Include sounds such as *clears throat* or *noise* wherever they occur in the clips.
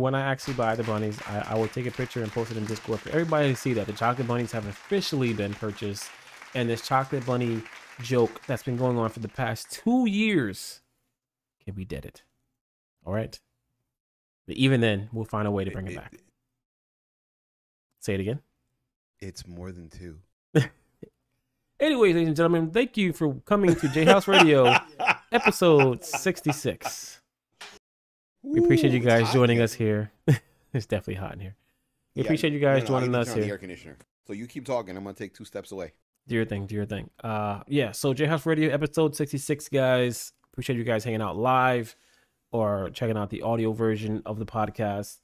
when I actually buy the bunnies, I, I will take a picture and post it in Discord for everybody to see that the chocolate bunnies have officially been purchased, and this chocolate bunny joke that's been going on for the past two years can be deaded. All right. But even then, we'll find a way to bring it, back. Say it again. It's more than two. *laughs* Anyways, ladies and gentlemen, thank you for coming to J House Radio, *laughs* episode 66. We appreciate you guys joining us here. *laughs* it's definitely hot in here. We Yeah, appreciate you guys no, no, joining us turn on The here. air conditioner. So you keep talking. I'm gonna take two steps away. Do your thing, do your thing. Uh yeah, so J House Radio episode 66, guys. Appreciate you guys hanging out live or checking out the audio version of the podcast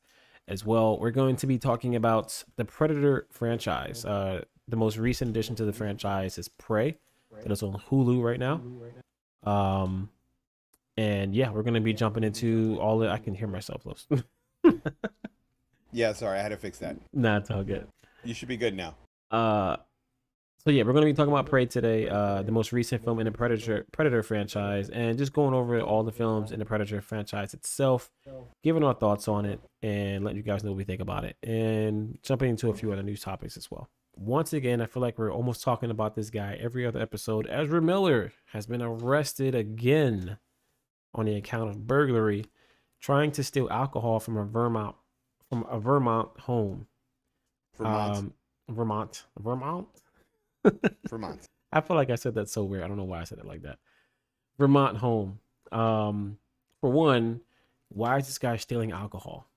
as well. We're going to be talking about the Predator franchise. Uh the most recent addition to the franchise is Prey. That is on Hulu right now. Um and yeah, we're gonna be jumping into all the I can hear myself close. *laughs* Yeah, sorry, I had to fix that. nah, it's all good. You should be good now. Uh, so yeah, we're gonna be talking about Prey today, uh, the most recent film in the Predator Predator franchise, and just going over all the films in the Predator franchise itself, giving our thoughts on it, and letting you guys know what we think about it, and jumping into a few other news topics as well. Once again, I feel like we're almost talking about this guy every other episode. Ezra Miller has been arrested again on the account of burglary, trying to steal alcohol from a Vermont from a Vermont home. Vermont. Um, Vermont. Vermont. *laughs* Vermont. I feel like I said that so weird. I don't know why I said it like that. Vermont home. Um, for one, why is this guy stealing alcohol?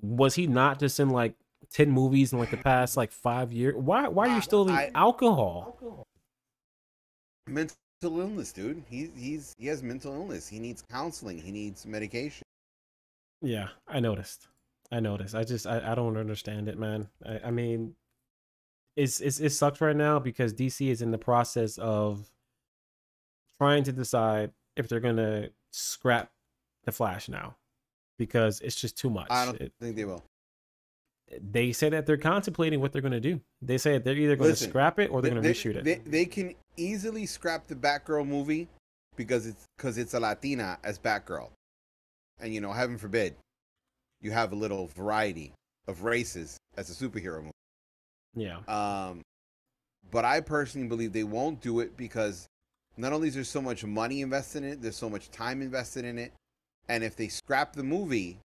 Was he not just in like ten movies in like the past like five years? Why why are you stealing I- alcohol? Mental illness, dude. He's he's he has mental illness. He needs counseling. He needs medication. Yeah, I noticed. I noticed. I just I, I don't understand it, man. I, I mean, it's, it's it sucks right now because DC is in the process of trying to decide if they're gonna scrap the Flash now because it's just too much. I don't It- think they will. they say that they're contemplating what they're gonna do. They say they're either gonna scrap it or they're They- gonna reshoot it. They, they can easily scrap the Batgirl movie because it's because it's a Latina as Batgirl, and you know, heaven forbid, you have a little variety of races as a superhero movie. yeah, Um, but I personally believe they won't do it because not only is there so much money invested in it, there's so much time invested in it, and if they scrap the movie,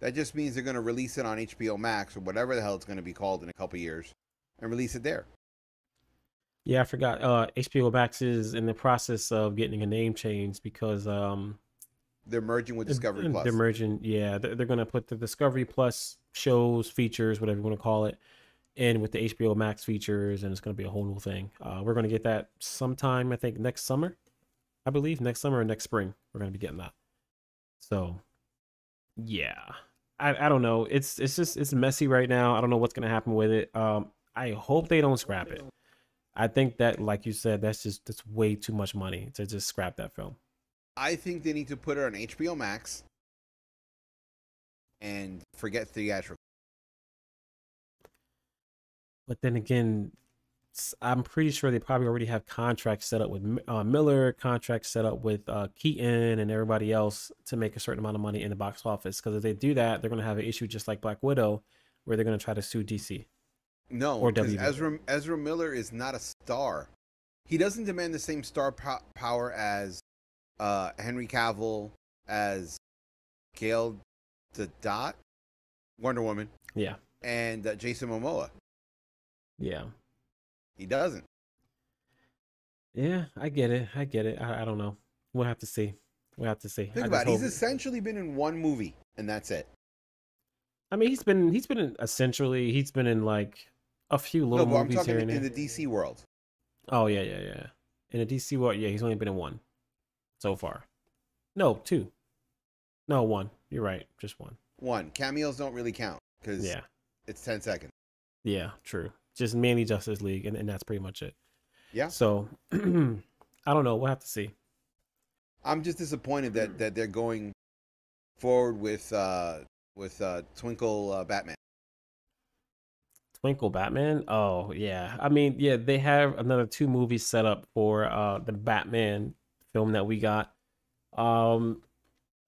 that just means they're going to release it on HBO Max or whatever the hell it's going to be called in a couple years, and release it there. Yeah. I forgot. Uh, HBO Max is in the process of getting a name change because um They're merging with Discovery Uh, Plus. They're merging, yeah. They're, they're gonna put the Discovery Plus shows, features, whatever you want to call it, in with the HBO Max features, and it's gonna be a whole new thing. Uh, we're gonna get that sometime, I think, next summer. I believe next summer or next spring. We're gonna be getting that. So, yeah, I I don't know. It's it's just it's messy right now. I don't know what's gonna happen with it. Um, I hope they don't scrap it. I think that, like you said, that's just that's way too much money to just scrap that film. I think they need to put it on HBO Max and forget theatrical. But then again, I'm pretty sure they probably already have contracts set up with uh, Miller, contracts set up with uh, Keaton and everybody else to make a certain amount of money in the box office. Because if they do that, they're going to have an issue just like Black Widow, where they're going to try to sue DC. No, Or because Ezra Ezra Miller is not a star. He doesn't demand the same star po- power as uh, Henry Cavill, as Gail the Dot, Wonder Woman, Yeah, and uh, Jason Momoa. yeah, He doesn't. yeah. I get it. I get it. I, I don't know. We'll have to see. We'll have to see. Think I about it. He's essentially been in one movie, and that's it. I mean, he's been he's been in essentially he's been in like a few little no, but I'm movies talking here in, the DC world. Oh yeah, yeah, yeah. In the DC world, yeah, he's only been in one so far. No, two. No, one. You're right, just one. One cameos don't really count because Yeah, it's 10 seconds. yeah, true. Just mainly Justice League, and, and that's pretty much it. Yeah. So *clears throat* I don't know. We'll have to see. I'm just disappointed that that they're going forward with uh with uh Twinkle uh, Batman. Twinkle Batman. Oh yeah. I mean, yeah, they have another two movies set up for uh the Batman film that we got. Um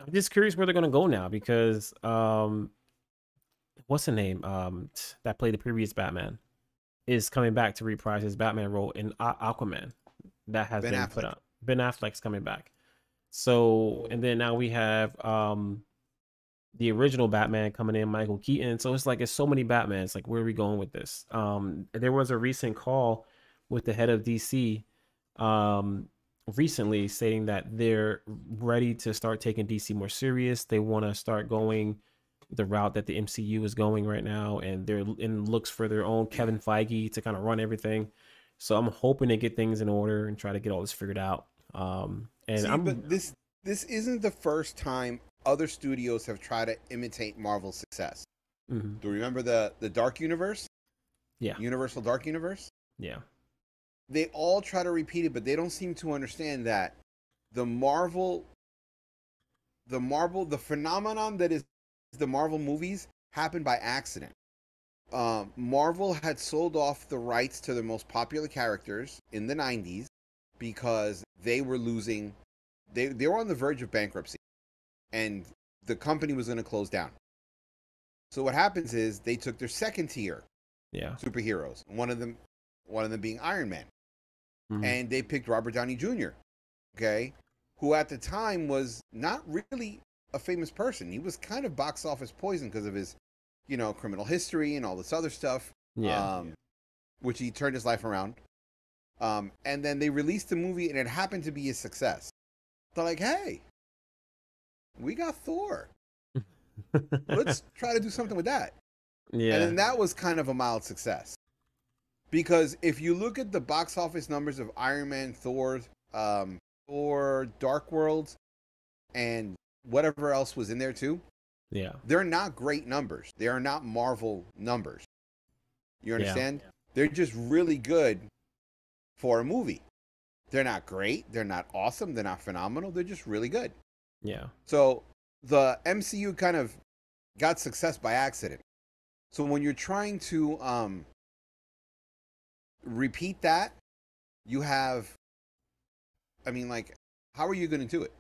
I'm just curious where they're gonna go now because um what's the name? Um, that played the previous Batman is coming back to reprise his Batman role in Aquaman. That has ben been Affleck. put up. Ben Affleck's coming back. So and then now we have um the original Batman coming in, Michael Keaton. So it's like it's so many Batmans. Like where are we going with this? Um, there was a recent call with the head of DC um recently stating that they're ready to start taking DC more serious. They want to start going the route that the MCU is going right now, and they're in looks for their own Kevin Feige to kind of run everything. So I'm hoping to get things in order and try to get all this figured out. Um, and See, I'm, but this this isn't the first time other studios have tried to imitate Marvel's success. Mm-hmm. Do you remember the the Dark Universe? Yeah, Universal Dark Universe. Yeah, they all try to repeat it, but they don't seem to understand that the Marvel, the Marvel, the phenomenon that is the Marvel movies happened by accident. Um, Marvel had sold off the rights to the most popular characters in the 90s because they were losing, they, they were on the verge of bankruptcy and the company was going to close down. So what happens is they took their second tier yeah. superheroes, one of them one of them being Iron Man. Mm-hmm. And they picked Robert Downey Jr., okay, who at the time was not really a famous person. He was kind of box office poison because of his, you know, criminal history and all this other stuff. Yeah. Um, which he turned his life around. Um, and then they released the movie and it happened to be a success. They're like, hey, we got Thor. *laughs* Let's try to do something with that. Yeah. And then that was kind of a mild success. Because if you look at the box office numbers of Iron Man, Thor, um, Thor, Dark World, and whatever else was in there too, yeah, they're not great numbers. They are not Marvel numbers. You understand? Yeah. They're just really good for a movie. They're not great. They're not awesome. They're not phenomenal. They're just really good. Yeah. So the MCU kind of got success by accident. So when you're trying to um, repeat that, you have, I mean, like, how are you going to do it?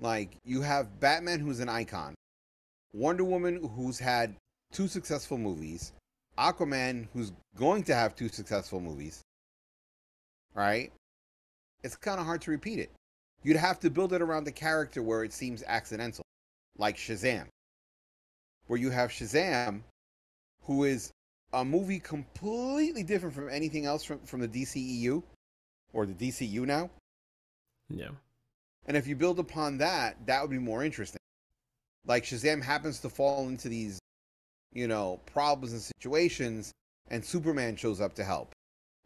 Like, you have Batman, who's an icon, Wonder Woman, who's had two successful movies, Aquaman, who's going to have two successful movies, right? It's kind of hard to repeat it. You'd have to build it around the character where it seems accidental, like Shazam, where you have Shazam, who is a movie completely different from anything else from, from the DCEU or the DCU now. Yeah. And if you build upon that, that would be more interesting. Like Shazam happens to fall into these, you know, problems and situations, and Superman shows up to help.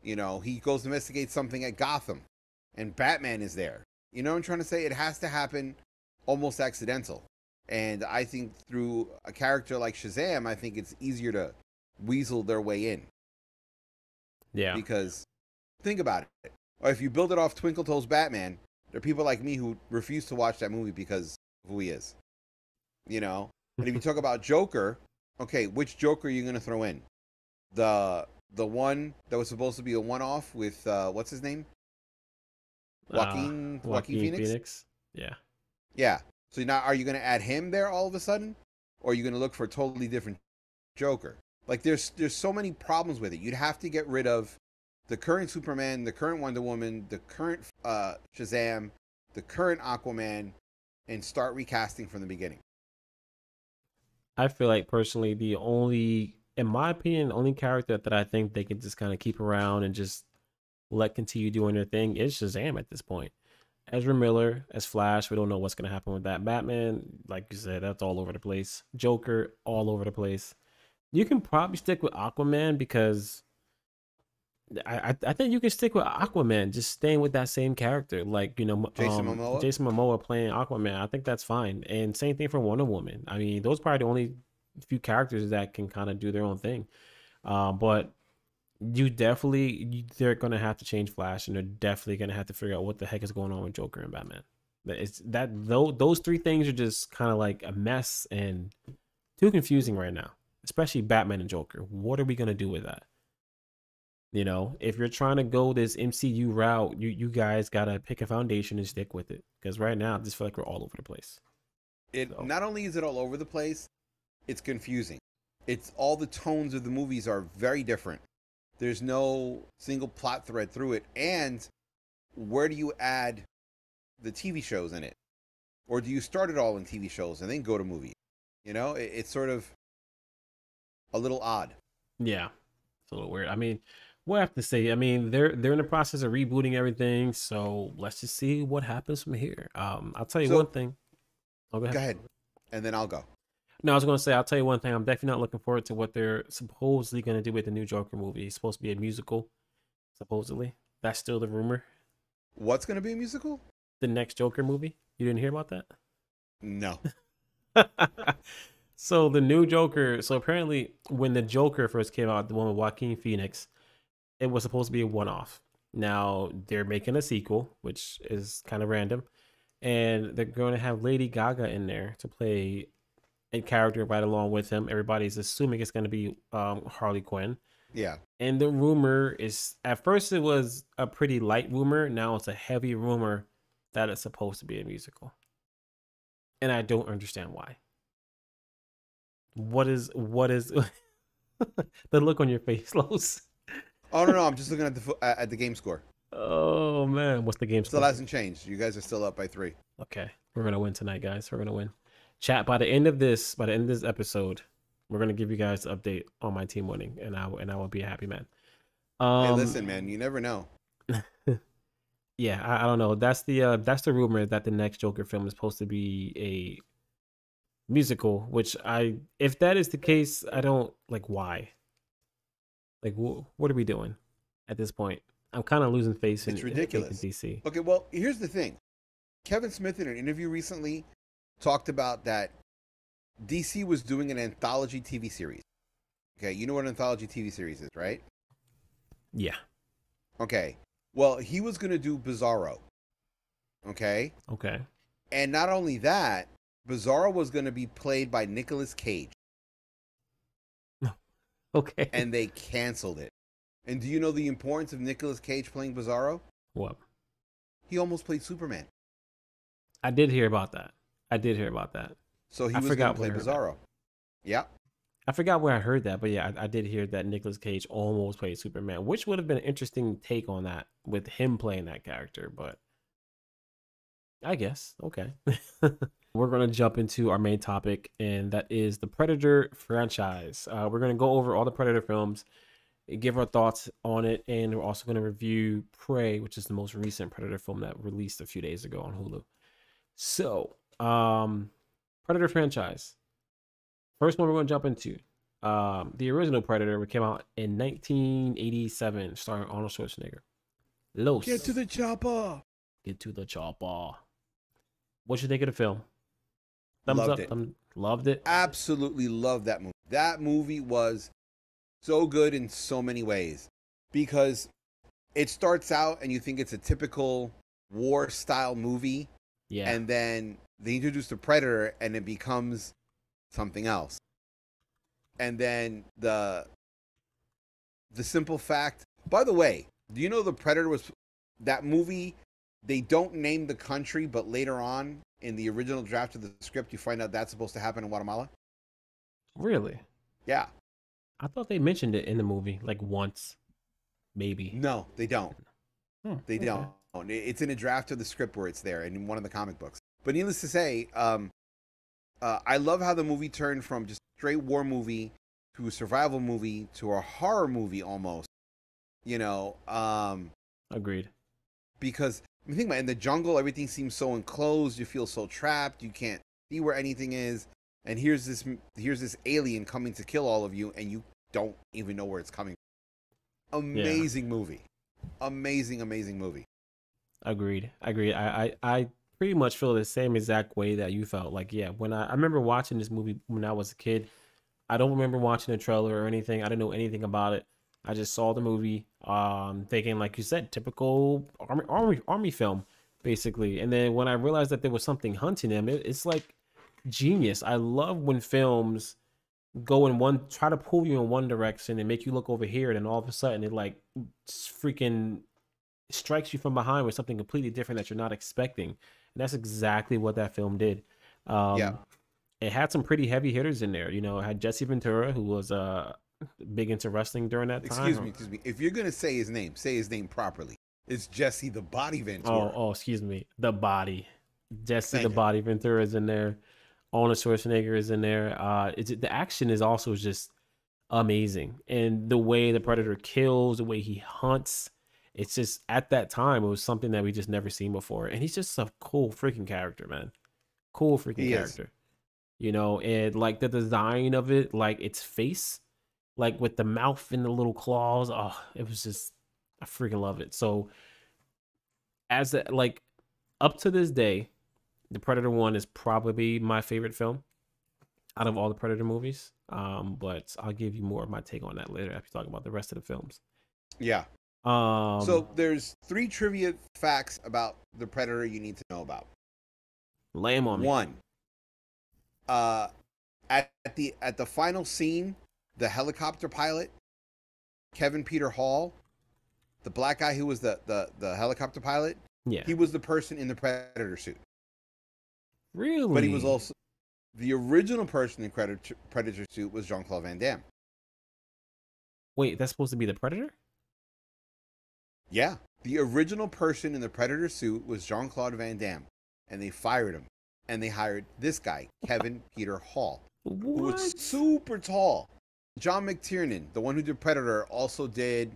You know, he goes to investigate something at Gotham, and Batman is there. You know what I'm trying to say? It has to happen almost accidental. And I think through a character like Shazam, I think it's easier to weasel their way in. Yeah. Because think about it. Or if you build it off Twinkle Toes Batman, there are people like me who refuse to watch that movie because of who he is. You know? And if you *laughs* talk about Joker, okay, which Joker are you going to throw in? The the one that was supposed to be a one off with uh what's his name? Joaquin uh, Joaquin, Joaquin Phoenix? Phoenix? Yeah. Yeah. So now are you going to add him there all of a sudden? Or are you going to look for a totally different Joker? Like there's there's so many problems with it. You'd have to get rid of the current Superman, the current Wonder Woman, the current uh, Shazam, the current Aquaman, and start recasting from the beginning. I feel like personally the only, in my opinion, the only character that I think they can just kind of keep around and just let continue doing their thing is Shazam at this point. Ezra Miller as Flash, we don't know what's gonna happen with that. Batman, like you said, that's all over the place. Joker, all over the place. You can probably stick with Aquaman because I, I think you can stick with Aquaman, just staying with that same character, like you know, Jason um, Momoa. Jason Momoa playing Aquaman. I think that's fine. And same thing for Wonder Woman. I mean, those are probably the only few characters that can kind of do their own thing. Um, but you definitely you, they're gonna have to change Flash, and they're definitely gonna have to figure out what the heck is going on with Joker and Batman. It's that those those three things are just kind of like a mess and too confusing right now especially Batman and Joker. What are we gonna do with that? You know, if you're trying to go this MCU route, you you guys gotta pick a foundation and stick with it. Because right now, I just feel like we're all over the place. It so. not only is it all over the place, it's confusing. it's all the tones of the movies are very different. There's no single plot thread through it. And where do you add the TV shows in it? Or do you start it all in TV shows and then go to movies? You know, it, it's sort of a little odd. Yeah, it's a little weird. I mean, we'll have to see. I mean, they're they're in the process of rebooting everything, so let's just see what happens from here. Um, I'll tell you So- one thing. Oh, go ahead. Go ahead. And then I'll go. No, I was gonna say I'll tell you one thing. I'm definitely not looking forward to what they're supposedly gonna do with the new Joker movie. It's supposed to be a musical, supposedly. That's still the rumor. What's going to be a musical? The next Joker movie. You didn't hear about that? No. *laughs* so the new Joker. So apparently, when the Joker first came out, the one with Joaquin Phoenix, it was supposed to be a one-off. Now they're making a sequel, which is kind of random, and they're going to have Lady Gaga in there to play a character right along with him. Everybody's assuming it's going to be um, Harley Quinn. Yeah. And the rumor is at first it was a pretty light rumor. Now it's a heavy rumor that it's supposed to be a musical. And I don't understand why. What is what is *laughs* the look on your face, *laughs* Los? Oh no, no, I'm just looking at the at at the game score. Oh man, what's the game Still score? Still hasn't changed. You guys are still up by three. Okay, we're gonna win tonight, guys. We're gonna win. Chat by the end of this, by the end of this episode, we're gonna give you guys an update on my team winning, and I and I will be a happy man. Um, hey, listen, man, you never know. *laughs* yeah, I, I don't know. That's the uh, that's the rumor that the next Joker film is supposed to be a musical. Which I, if that is the case, I don't like why. Like, wh- what are we doing at this point? I'm kind of losing faith in It's in- in ridiculous. DC. Okay, well, here's the thing. Kevin Smith in an interview recently talked about that DC was doing an anthology TV series. Okay, you know what an anthology TV series is, right? Yeah. Okay. Well, he was going to do Bizarro. Okay? Okay. And not only that, Bizarro was going to be played by Nicolas Cage, *laughs* Okay. and they canceled it. And do you know the importance of Nicolas Cage playing Bizarro? what? He almost played Superman. I did hear about that. I did hear about that. So he I was going forgot to play Bizarro. Yeah. I forgot where I heard that, but yeah, I, I did hear that Nicolas Cage almost played Superman, which would have been an interesting take on that with him playing that character. But I guess okay. *laughs* we're gonna jump into our main topic, and that is the Predator franchise. Uh, we're gonna go over all the Predator films, give our thoughts on it, and we're also gonna review Prey, which is the most recent Predator film that released a few days ago on Hulu. So, um, Predator franchise. First one we're going to jump into. Um, the original Predator which came out in 1987, starring Arnold Schwarzenegger. Los. Get to the chopper. Get to the chopper. What you think of the film? Thumbs Loved up. it. thumb- loved it. absolutely loved that movie. That movie was so good in so many ways because it starts out and you think it's a typical war style movie, Yeah. and then they introduce the predator and it becomes something else. And then the the simple fact. By the way, do you know the predator was that movie? They don't name the country, but later on in the original draft of the script, you find out that's supposed to happen in Guatemala. really? Yeah. I thought they mentioned it in the movie like once, maybe. No, they don't. Hmm, They okay. don't. It's in a draft of the script where it's there and in one of the comic books. But needless to say, um, uh, I love how the movie turned from just a straight war movie to a survival movie to a horror movie almost. You know, um, Agreed. because I mean, think about it, in the jungle, everything seems so enclosed. You feel so trapped. You can't see where anything is. And here's this here's this alien coming to kill all of you, and you don't even know where it's coming. from. Amazing movie, amazing, amazing movie. Agreed. Agreed. I, I, I pretty much feel the same exact way that you felt. Like, yeah, when I, I remember watching this movie when I was a kid, I don't remember watching the trailer or anything. I didn't know anything about it. I just saw the movie, um, thinking like you said, typical army army army film, basically. And then when I realized that there was something hunting him, it, it's like genius. I love when films go in one try to pull you in one direction and make you look over here, and then all of a sudden it like freaking strikes you from behind with something completely different that you're not expecting. That's exactly what that film did. Um, Yeah. it had some pretty heavy hitters in there. You know, it had Jesse Ventura, who was uh big into wrestling during that time. Excuse me, excuse me. If you're gonna say his name, say his name properly. It's Jesse the Body Ventura. Oh, oh, excuse me. The body. Jesse Thank the you. body Ventura is in there. Arnold Schwarzenegger is in there. Uh, it's the action is also just amazing, and the way the predator kills, the way he hunts, it's just at that time it was something that we just never seen before, and he's just a cool freaking character, man. Cool freaking He is. character. You know, and like the design of it, like its face, like with the mouth and the little claws. Oh, it was just I freaking love it. So as a, like up to this day, the Predator one is probably my favorite film out of all the Predator movies. Um, but I'll give you more of my take on that later after talking about the rest of the films. Yeah. Um, so there's three trivia facts about the Predator you need to know about. lay 'em on me. One. Uh, at, at the at the final scene, the helicopter pilot, Kevin Peter Hall, the black guy who was the the, the helicopter pilot, Yeah, he was the person in the Predator suit. really. But he was also the original person in Predator, Predator suit was Jean Claude Van Damme. wait. That's supposed to be the Predator. Yeah, the original person in the Predator suit was Jean Claude Van Damme, and they fired him, and they hired this guy, Kevin *laughs* Peter Hall, who was super tall. John McTiernan, the one who did Predator, also did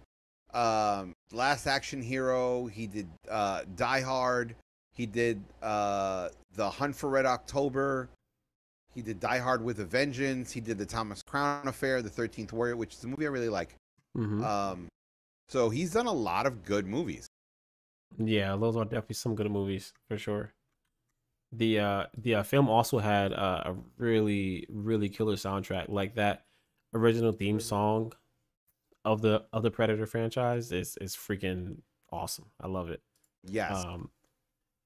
um, Last Action Hero. He did uh, Die Hard. He did uh, The Hunt for Red October. He did Die Hard with a Vengeance. He did the Thomas Crown Affair, The Thirteenth Warrior, which is a movie I really like. Mhm. Um, so he's done a lot of good movies. Yeah, those are definitely some good movies for sure. The uh the uh, film also had uh, a really really killer soundtrack. Like that original theme song of the of the Predator franchise is is freaking awesome. I love it. Yes. Um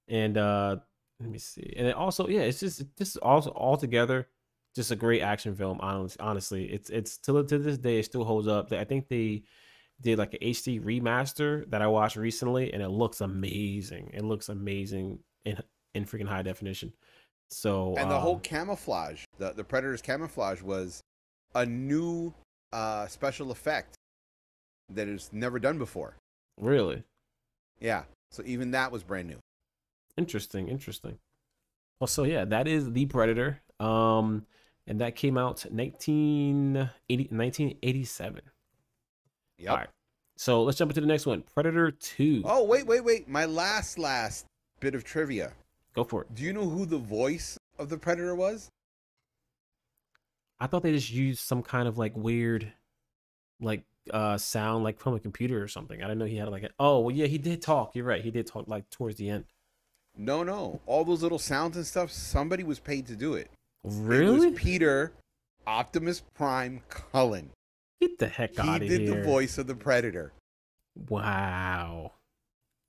and uh let me see. And it also yeah, it's just just is also all together just a great action film. Honestly, honestly, it's it's till to this day it still holds up. I think they did like an HD remaster that I watched recently, and it looks amazing. It looks amazing in in freaking high definition. So and the whole um, camouflage, the the Predator's camouflage was a new uh, special effect that is never done before. really Yeah. So even that was brand new. interesting, interesting. Well, so yeah, that is the Predator. Um, and that came out 1980, 1987. Yep. All right. So let's jump into the next one. Predator 2. Oh wait, wait, wait! My last last bit of trivia. Go for it. Do you know who the voice of the Predator was? I thought they just used some kind of like weird, like uh sound like from a computer or something. I didn't know he had like a. Oh well, yeah, he did talk. You're right. He did talk like towards the end. No, no. All those little sounds and stuff. Somebody was paid to do it. Really? It was Peter Optimus Prime Cullen. Get the heck He out of here. He did the voice of the Predator. Wow.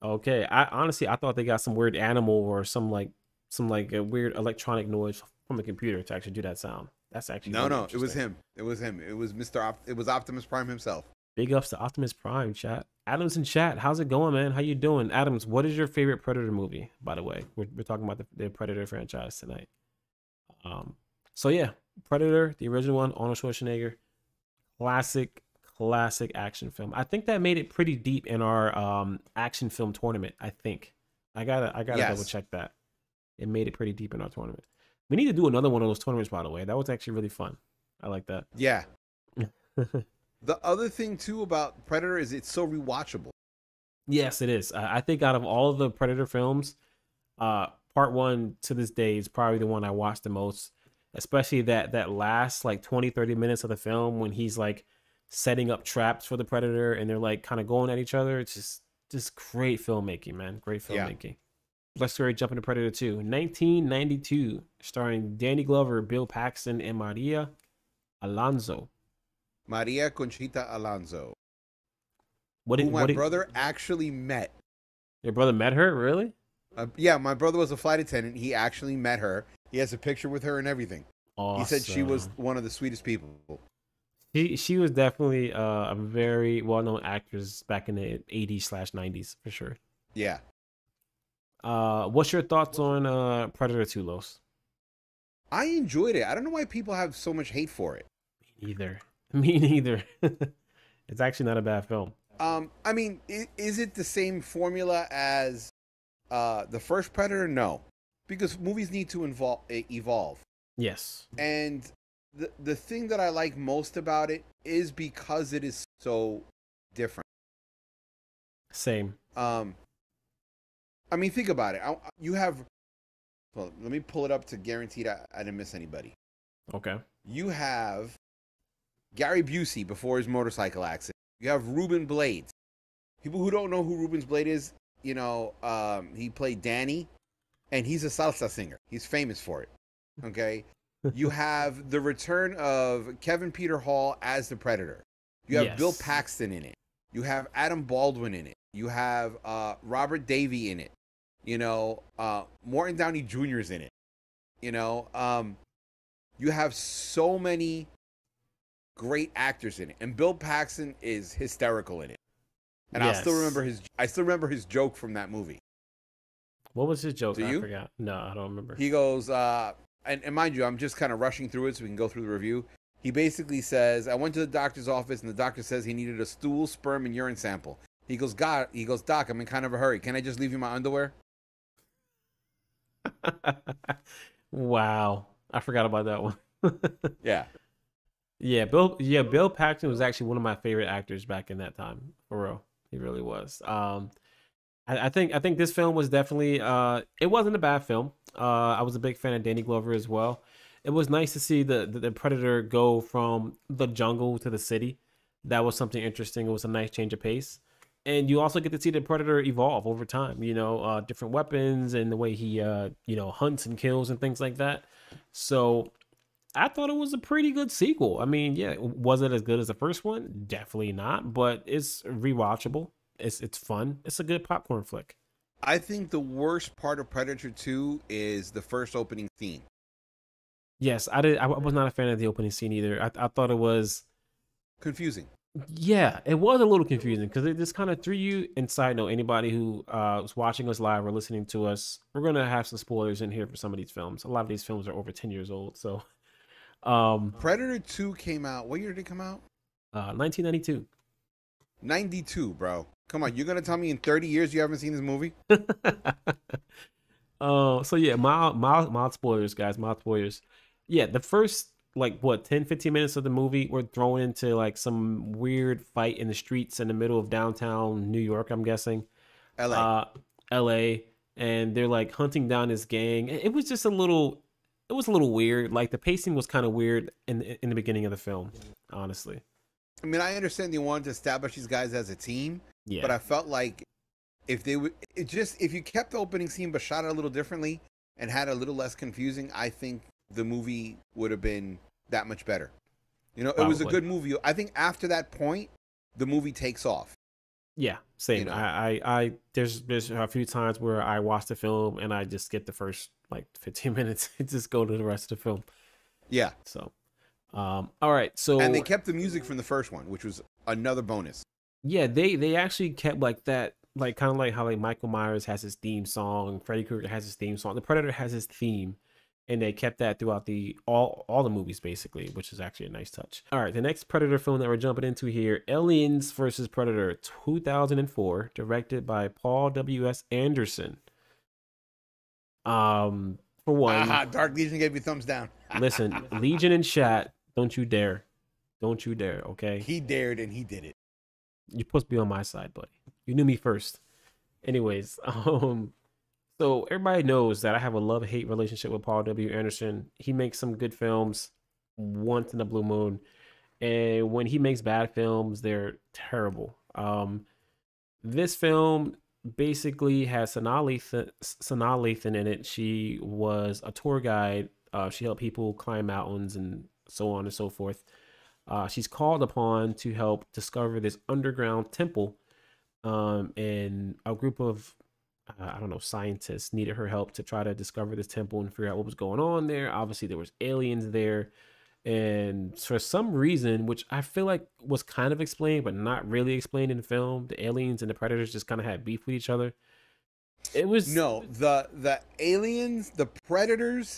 Okay. I honestly I thought they got some weird animal or some like some like a weird electronic noise from a computer to actually do that sound. That's actually No, really no, it was him. It was him. It was Mr. Op- it was Optimus Prime himself. Big ups to Optimus Prime chat. Adams in chat. How's it going, man? How you doing? Adams, what is your favorite Predator movie, by the way? We're, we're talking about the, the Predator franchise tonight. Um, so yeah, Predator, the original one, Arnold Schwarzenegger. Classic, classic action film. I think that made it pretty deep in our um action film tournament, I think. I gotta I gotta Yes. double check that. It made it pretty deep in our tournament. We need to do another one of those tournaments, by the way. That was actually really fun. I like that. Yeah. *laughs* The other thing too about Predator is it's so rewatchable. Yes, it is. I I think out of all of the Predator films, uh, part one to this day is probably the one I watched the most, especially that that last like 20, 30 minutes of the film when he's like setting up traps for the Predator and they're like kind of going at each other. It's just just great filmmaking, man. Great Yeah. filmmaking. Let's go ahead and jump into Predator 2. 1992, starring Danny Glover, Bill Paxton, and Maria Alonso. Maria Conchita Alonso, What who my what did brother actually met. your brother met her? Really? Uh, yeah, my brother was a flight attendant. He actually met her. He has a picture with her and everything. Awesome. He said she was one of the sweetest people. She she was definitely uh, a very well known actress back in the 80s slash 90s for sure. Yeah. Uh, what's your thoughts on uh, Predator 2, Los? I enjoyed it. I don't know why people have so much hate for it. Me neither. *laughs* Me neither. *laughs* it's actually not a bad film. Um, I mean, is, is it the same formula as uh, the first Predator? No, because movies need to involve, evolve. Yes. And the the thing that I like most about it is because it is so different. Same. Um, I mean, think about it. I, you have. Well, let me pull it up to guarantee that I didn't miss anybody. Okay. You have Gary Busey before his motorcycle accident. You have Ruben Blades. People who don't know who Ruben's Blade is, you know, um, he played Danny, and he's a salsa singer. He's famous for it. Okay. *laughs* you have the return of Kevin Peter Hall as the Predator. You have Yes. Bill Paxton in it. You have Adam Baldwin in it. You have uh, Robert Davi in it. You know, uh, Morton Downey Jr. is in it. You know, um, you have so many great actors in it, and Bill Paxton is hysterical in it. And I still remember his. I still remember his joke from that movie. What was his joke? Do I you? forgot. No, I don't remember. He goes, uh, and, and mind you, I'm just kind of rushing through it so we can go through the review. He basically says, I went to the doctor's office and the doctor says he needed a stool, sperm, and urine sample. He goes, God, he goes, Doc, I'm in kind of a hurry. Can I just leave you my underwear? *laughs* wow. I forgot about that one. *laughs* Yeah. yeah, Bill yeah, Bill Paxton was actually one of my favorite actors back in that time. For real. He really was. Um I, think I think this film was definitely uh it wasn't a bad film. Uh I was a big fan of Danny Glover as well. It was nice to see the, the, the predator go from the jungle to the city. That was something interesting. It was a nice change of pace. And you also get to see the predator evolve over time, you know, uh different weapons and the way he uh you know hunts and kills and things like that. So I thought it was a pretty good sequel. I mean, yeah, was it as good as the first one? Definitely not, but it's rewatchable. It's it's fun. It's a good popcorn flick. I think the worst part of Predator 2 is the first opening scene. Yes, I did. I was not a fan of the opening scene either. I, I thought it was, Confusing. yeah, it was a little confusing because it just kind of threw you. And side note, anybody who uh, was watching us live or listening to us, we're gonna have some spoilers in here for some of these films. A lot of these films are over ten years old, so *laughs* um, Predator 2 came out. What year did it come out? uh, 1992. 92, bro. Come on, you're going to tell me in 30 years you haven't seen this movie? uh, *laughs* so yeah, mild, mild, mild spoilers, guys, mild spoilers. Yeah, the first like what 10, 15 minutes of the movie, we're thrown into like some weird fight in the streets in the middle of downtown New York. I'm guessing, LA. uh, L.A. And they're like hunting down this gang. It it was just a little, it was a little weird. Like the pacing was kind of weird in in the beginning of the film, honestly. I mean, I understand they wanted to establish these guys as a team, Yeah, but I felt like if they would, it just if you kept the opening scene but shot it a little differently and had a little less confusing, I think the movie would have been that much better. You know, it was a good movie. I think after that point, the movie takes off. Yeah, same. You know. I, I, I, there's, there's a few times where I watch the film and I just skip the first like 15 *laughs* minutes and just go to the rest of the film. Yeah, So, um, all right. So, and they kept the music from the first one, which was another bonus. yeah, they, they actually kept like that, like kind of like how like Michael Myers has his theme song, Freddy Krueger has his theme song, the Predator has his theme, and they kept that throughout the all all the movies basically, which is actually a nice touch. All right, the next Predator film that we're jumping into here, Aliens versus Predator, 2004, directed by Paul W S Anderson. Um, for one, Dark Legion gave me thumbs down. *laughs* listen, Legion and chat, don't you dare, don't you dare, okay? He dared and he did it. You're supposed to be on my side, buddy. You knew me first. Anyways, *laughs* um, so everybody knows that I have a love hate relationship with Paul W. Anderson. He makes some good films once in a blue moon, and when he makes bad films, they're terrible. Um, this film basically has Sanaa Lathan, Sanaa Lathan in it. She was a tour guide. Uh, she helped people climb mountains and so on and so forth. Uh, she's called upon to help discover this underground temple, um, and a group of uh, I don't know scientists needed her help to try to discover this temple and figure out what was going on there. Obviously, there was aliens there, and for some reason, which I feel like was kind of explained but not really explained in the film, the aliens and the predators just kind of had beef with each other. It was No, the the aliens, the predators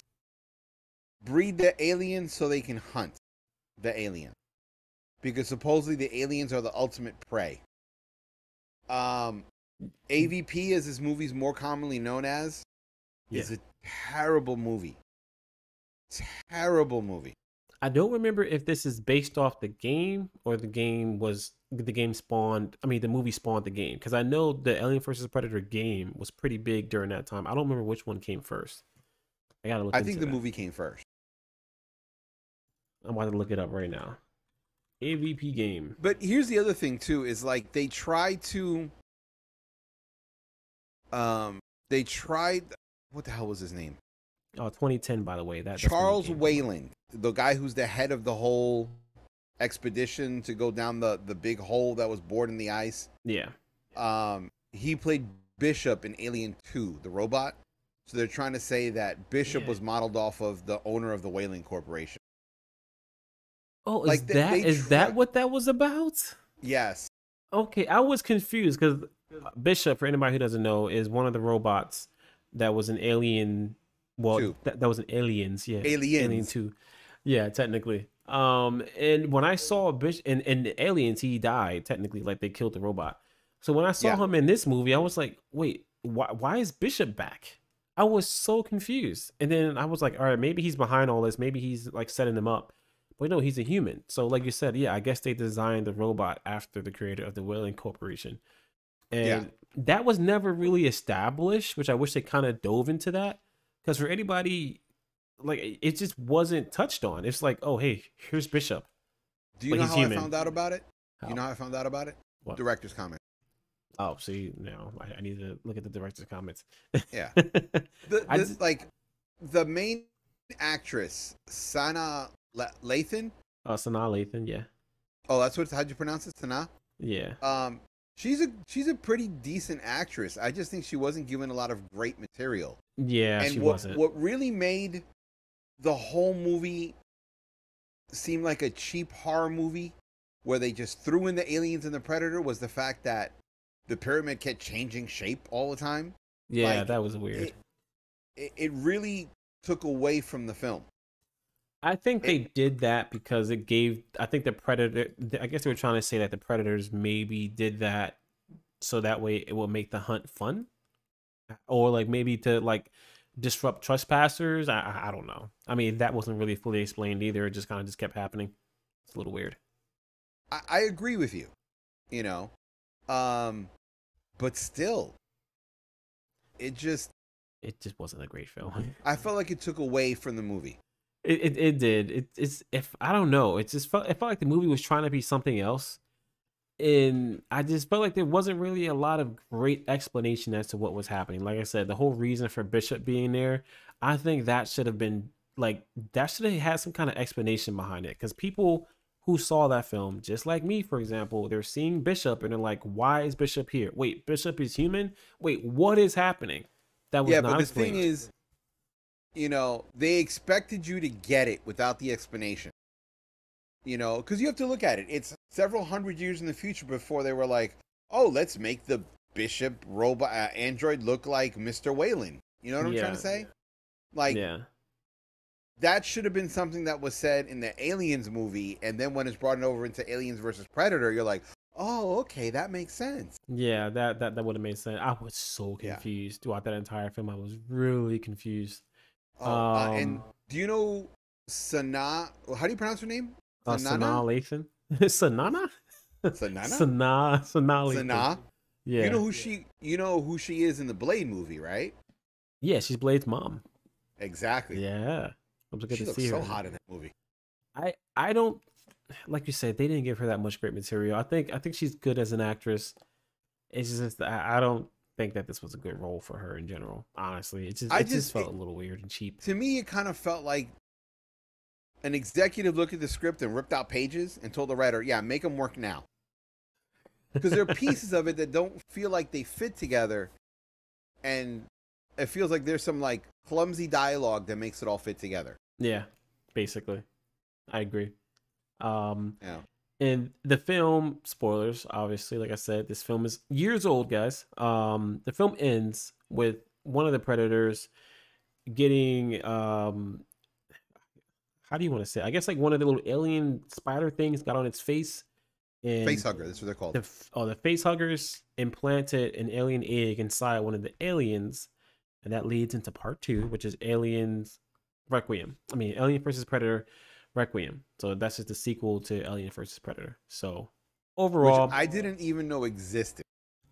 breed the aliens so they can hunt the alien, because supposedly the aliens are the ultimate prey. Um, AVP, as this movie's more commonly known as, Yeah. is a terrible movie. Terrible movie. I don't remember if this is based off the game or the game was the game spawned. I mean, the movie spawned the game because I know the Alien vs Predator game was pretty big during that time. I don't remember which one came first. I gotta look. I think the that. movie came first. I'm about to look it up right now. AVP game. But here's the other thing too: is like they tried to, um, they tried. What the hell was his name? Oh, 2010, by the way. That Charles. Weyland, the guy who's the head of the whole expedition to go down the the big hole that was bored in the ice. Yeah. Um, he played Bishop in Alien Two, the robot. So they're trying to say that Bishop Yeah. was modeled off of the owner of the Weyland Corporation. Oh, is Like, they- that they is that what that was about? Yes. Okay, I was confused because Bishop, for anybody who doesn't know, is one of the robots that was an alien. Well, that, that was an aliens, yeah, Alien Aliens. Two, yeah, technically. Um, and when I saw Bishop in, in Aliens, he died technically, like they killed the robot. So when I saw Yeah. him in this movie, I was like, wait, why why is Bishop back? I was so confused, and then I was like, all right, maybe he's behind all this. Maybe he's like setting them up. But no, he's a human. So, like you said, yeah, I guess they designed the robot after the creator of the Weyland Corporation. And Yeah. that was never really established, which I wish they kind of dove into that. Because for anybody, like, it just wasn't touched on. It's like, oh, hey, here's Bishop. Do you But know how human. I found out about it? How? You know how I found out about it? What? Director's comment. Oh, see, now I, I need to look at the director's comments. Yeah. *laughs* The, the- just- like the main actress, Sana La- Lathan. Sanaa Lathan, yeah. Oh, that's what how'd you pronounce it? Sana? Yeah. Um she's a she's a pretty decent actress. I just think she wasn't given a lot of great material. Yeah, and she what, wasn't. what really made the whole movie seem like a cheap horror movie where they just threw in the aliens and the predator was the fact that the pyramid kept changing shape all the time. yeah, like, that was weird. It, it really took away from the film. I think they did that because it gave. I think the predator. I guess they were trying to say that the predators maybe did that so that way it will make the hunt fun, or like maybe to like disrupt trespassers. I I, don't know. I mean, that wasn't really fully explained either. It just kind of just kept happening. It's a little weird. I, I agree with you, you know, um, but still, it just It just wasn't a great film. *laughs* I felt like it took away from the movie. It it, it did. It, it's if I don't know. It just felt it felt like the movie was trying to be something else, and I just felt like there wasn't really a lot of great explanation as to what was happening. Like I said, the whole reason for Bishop being there, I think that should have been like that should have had some kind of explanation behind it because people who saw that film, just like me, for example, they're seeing Bishop and they're like, "Why is Bishop here? Wait, Bishop is human. Wait, what is happening?" That was yeah, not but the explained. thing is, you know, they expected you to get it without the explanation. You know, because you have to look at it. It's several hundred years in the future before they were like, "Oh, let's make the bishop robot uh, android look like Mr. Whalen." You know what I'm trying to say? Like yeah. that should have been something that was said in the Aliens movie, and then when it's brought over into Aliens versus Predator, you're like, "Oh, okay, that makes sense." Yeah, that that, that would have made sense. I was so Yeah. confused throughout that entire film. I was really confused. Oh, uh, and Um, do you know Sana? How do you pronounce her name? Uh? Sanaa Lathan, Sanana, Sanana? Sanaa Lathan. *laughs* Sana? Yeah, *laughs* You know who she you know who she is in the Blade movie, right? yeah, she's Blade's mom. Exactly. Yeah, I'm so good she to see so her. hot in that movie. I I don't like you said they didn't give her that much great material. I think I think she's good as an actress. It's just I, I don't think that this was a good role for her in general. Honestly, it just I it just, just- felt it- a little weird and cheap. To me, it kind of felt like an executive looked at the script and ripped out pages and told the writer, "Yeah, make them work now." Because there are *laughs* pieces of it that don't feel like they fit together, and it feels like there's some like clumsy dialogue that makes it all fit together. Yeah, basically. I agree. Um Yeah. And the film spoilers, obviously, like I said, this film is years old, guys. Um the film ends with one of the predators getting um how do you want to say? It? I guess like one of the little alien spider things got on its face. And face hugger, that's what they're called. The, oh, the face huggers implanted an alien egg inside one of the aliens, and that leads into part two, which is Aliens Requiem. I mean, Alien versus Predator Requiem. So that's just the sequel to Alien versus Predator. So overall, which I didn't even know existed.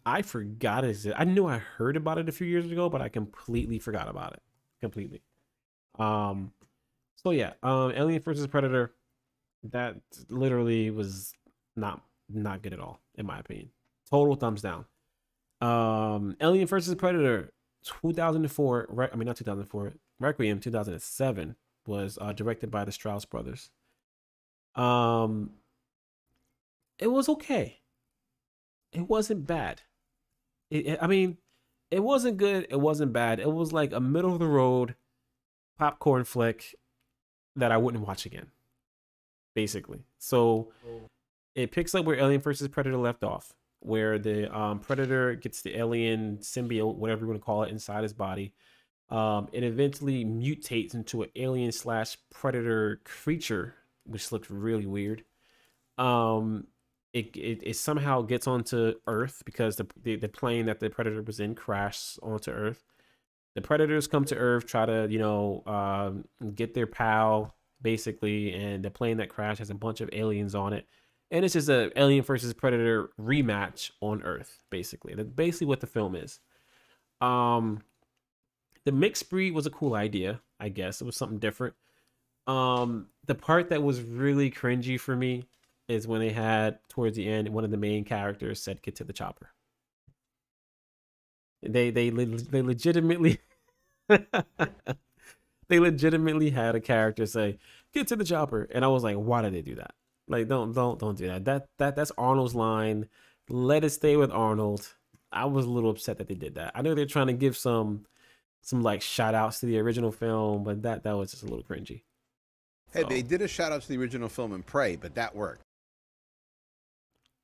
I forgot it. I knew I heard about it a few years ago, but I completely forgot about it. Completely. Um. So yeah, um, Alien versus Predator. That literally was not not good at all, in my opinion. Total thumbs down. Um, Alien versus Predator, 2004. Re- I mean, not 2004. Requiem, 2007 was uh, directed by the Strause brothers. Um, it was okay. It wasn't bad. It, it, I mean, it wasn't good. It wasn't bad. It was like a middle of the road popcorn flick that I wouldn't watch again. Basically, so it picks up where Alien versus Predator left off, where the um, Predator gets the alien symbiote, whatever you want to call it, inside his body. Um, it eventually mutates into an alien slash predator creature, which looks really weird. Um, it, it, it somehow gets onto Earth because the, the, the plane that the predator was in crashed onto Earth. The predators come to Earth, try to you know um, get their pal basically, and the plane that crashed has a bunch of aliens on it, and it's just a Alien versus Predator rematch on Earth basically. That's basically what the film is. Um, the mixed breed was a cool idea, I guess. It was something different. Um, the part that was really cringy for me is when they had towards the end one of the main characters said get to the chopper. They they they legitimately *laughs* they legitimately had a character say get to the chopper and I was like why did they do that? Like don't don't don't do that. That that that's Arnold's line. Let it stay with Arnold. I was a little upset that they did that. I know they're trying to give some some like shout outs to the original film, but that that was just a little cringy. Hey, so. they did a shout out to the original film and Prey, but that worked.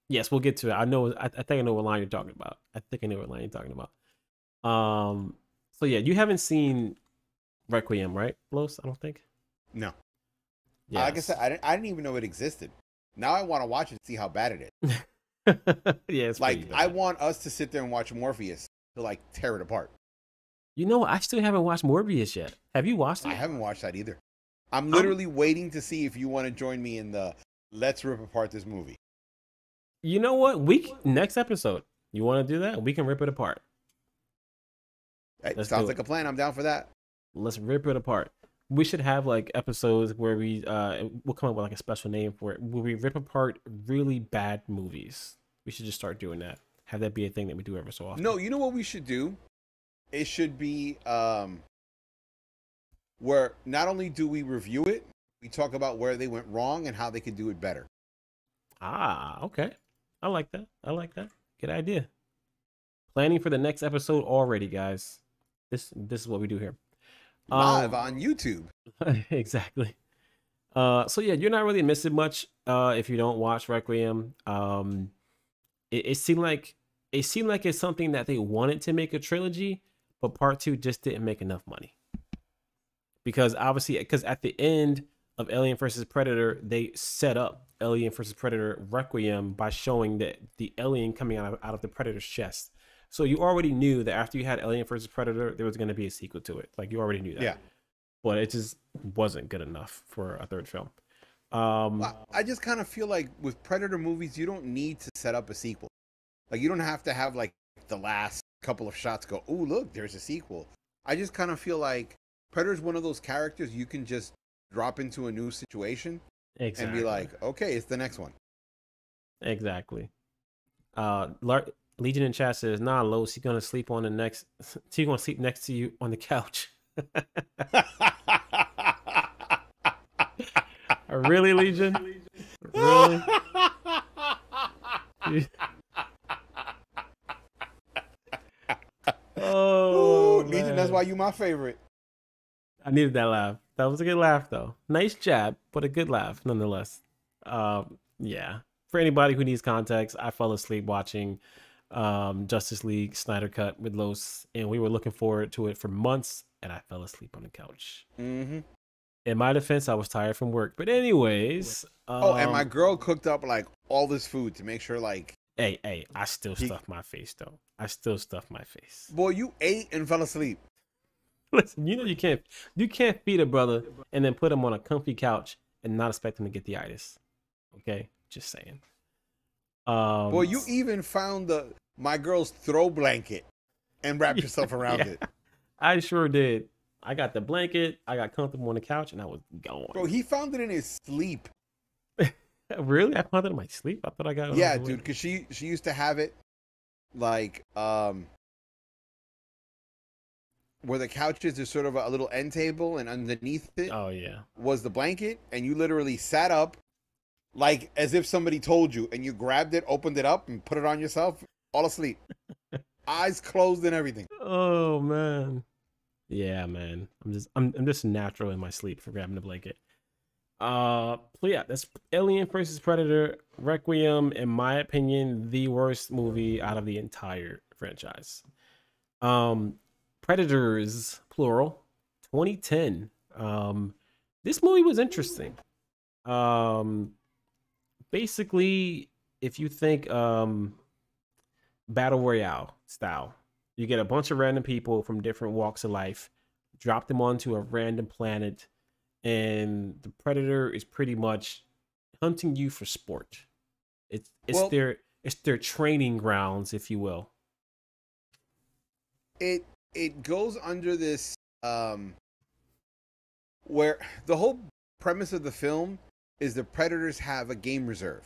Yes, we'll get to it. I know. I, I think I know what line you're talking about. I think I know what line you're talking about. Um. So yeah, you haven't seen Requiem, right, Los? I don't think. No. Yeah. Like I said, I didn't, I didn't even know it existed. Now I want to watch it and see how bad it is. *laughs* yeah, it's like I want us to sit there and watch Morbius to like tear it apart. You know, I still haven't watched Morbius yet. Have you watched it? I haven't watched that either. I'm literally waiting to see if you want to join me in the let's rip apart this movie. You know what? We next episode. You want to do that? We can rip it apart. It sounds like a plan. I'm down for that. Let's rip it apart. We should have like episodes where we uh we'll come up with like a special name for it. Where we rip apart really bad movies. We should just start doing that. Have that be a thing that we do ever so often. No, you know what we should do? It should be um, where not only do we review it, we talk about where they went wrong and how they could do it better. Ah, okay. I like that. I like that. Good idea. Planning for the next episode already, guys. This this is what we do here. Live um, on YouTube. *laughs* exactly. Uh, so yeah, you're not really missing much uh, if you don't watch Requiem. Um, it, it seemed like it seemed like it's something that they wanted to make a trilogy, but part two just didn't make enough money. Because obviously because at the end of alien versus predator they set up alien versus predator requiem by showing that the alien coming out of, out of the predator's chest. So you already knew that after you had alien versus predator there was going to be a sequel to it. Like you already knew that. Yeah. But it just wasn't good enough for a third film. Um i just kind of feel like with predator movies you don't need to set up a sequel. Like you don't have to have like the last couple of shots go, oh, look, there's a sequel. I just kind of feel like Predator's one of those characters you can just drop into a new situation exactly. and be like, okay, it's the next one. Exactly. Uh, Lar- Legion in chat says, nah, Los, he's gonna sleep on the next. *laughs* He's gonna sleep next to you on the couch. *laughs* really, Legion? *laughs* Really? Oh, Ooh, Legion, that's why you my favorite. I needed that laugh. That was a good laugh, though. Nice jab, but a good laugh nonetheless. Um, yeah. For anybody who needs context, I fell asleep watching um, Justice League Snyder Cut with Los, and we were looking forward to it for months, and I fell asleep on the couch. Mm-hmm. In my defense, I was tired from work. But anyways, oh, and my um, girl cooked up like all this food to make sure like, hey, hey, I still He- stuff my face though. I still stuff my face. boy, you ate and fell asleep. Listen, you know you can't you can't feed a brother and then put him on a comfy couch and not expect him to get the itis. Okay, just saying. Um, Boy, you even found the my girl's throw blanket and wrapped *laughs* yourself around Yeah. it. I sure did. I got the blanket. I got comfortable on the couch, and I was going. Bro, he found it in his sleep. *laughs* really? I found it in my sleep. I thought I got it. Yeah, way- dude, because she she used to have it like um where the couch is, there's sort of a, little end table, and underneath it Oh yeah. was the blanket, and you literally sat up like as if somebody told you, and you grabbed it, opened it up, and put it on yourself, all asleep, *laughs* eyes closed and everything. Oh man. Yeah, man. I'm just I'm I'm just natural in my sleep for grabbing the blanket. Uh, yeah, that's Alien versus Predator Requiem. In my opinion, the worst movie out of the entire franchise. Um, Predators plural, 2010. Um, this movie was interesting. Um, basically, if you think um, battle royale style, you get a bunch of random people from different walks of life, drop them onto a random planet, and the predator is pretty much hunting you for sport. It's it's Well- their it's their training grounds, if you will. It it goes under this um where the whole premise of the film is the predators have a game reserve.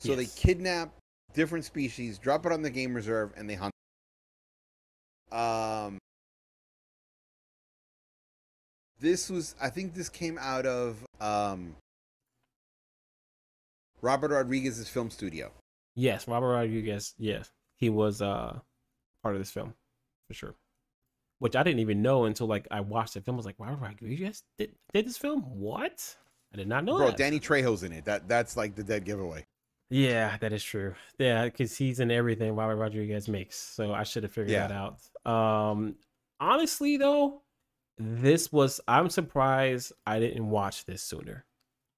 So they kidnap different species, drop it on the game reserve, and they hunt. Um, this was, I think, this came out of um, Robert Rodriguez's film studio. Yes, Robert Rodriguez. Yes, he was uh part of this film for sure. Which I didn't even know until like I watched the film. I was like, Robert Rodriguez did, did this film? What? I did not know Bro, that. Danny Trejo's in it. That that's like the dead giveaway. Yeah, that is true. Yeah, because he's in everything Robert Rodriguez makes. So I should have figured Yeah. that out. Um, honestly, though, this was. I'm surprised I didn't watch this sooner.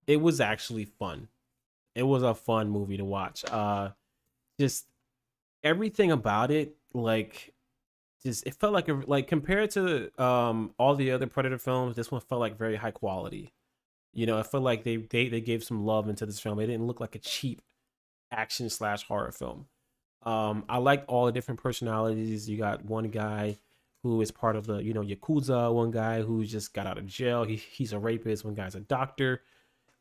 It was actually fun. It was a fun movie to watch. Uh, just everything about it, like, just it felt like a like compared to um all the other Predator films, this one felt like very high quality. You know, I felt like they they they gave some love into this film. It didn't look like a cheap action slash horror film. Um, I liked all the different personalities. You got one guy who is part of the you know yakuza, one guy who just got out of jail. He he's a rapist. One guy's a doctor.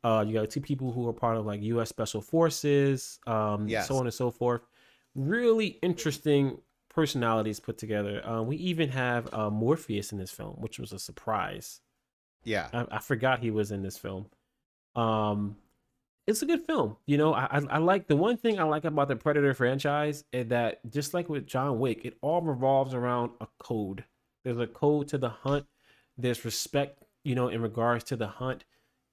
Uh, you got two people who are part of like U.S. Special Forces. Um, Yes. so on and so forth. Really interesting personalities put together. Uh, we even have uh, Morpheus in this film, which was a surprise. Yeah. I, I forgot he was in this film. Um, it's a good film. You know, I, I I like the one thing I like about the Predator franchise is that just like with John Wick, it all revolves around a code. There's a code to the hunt. There's respect, you know, in regards to the hunt.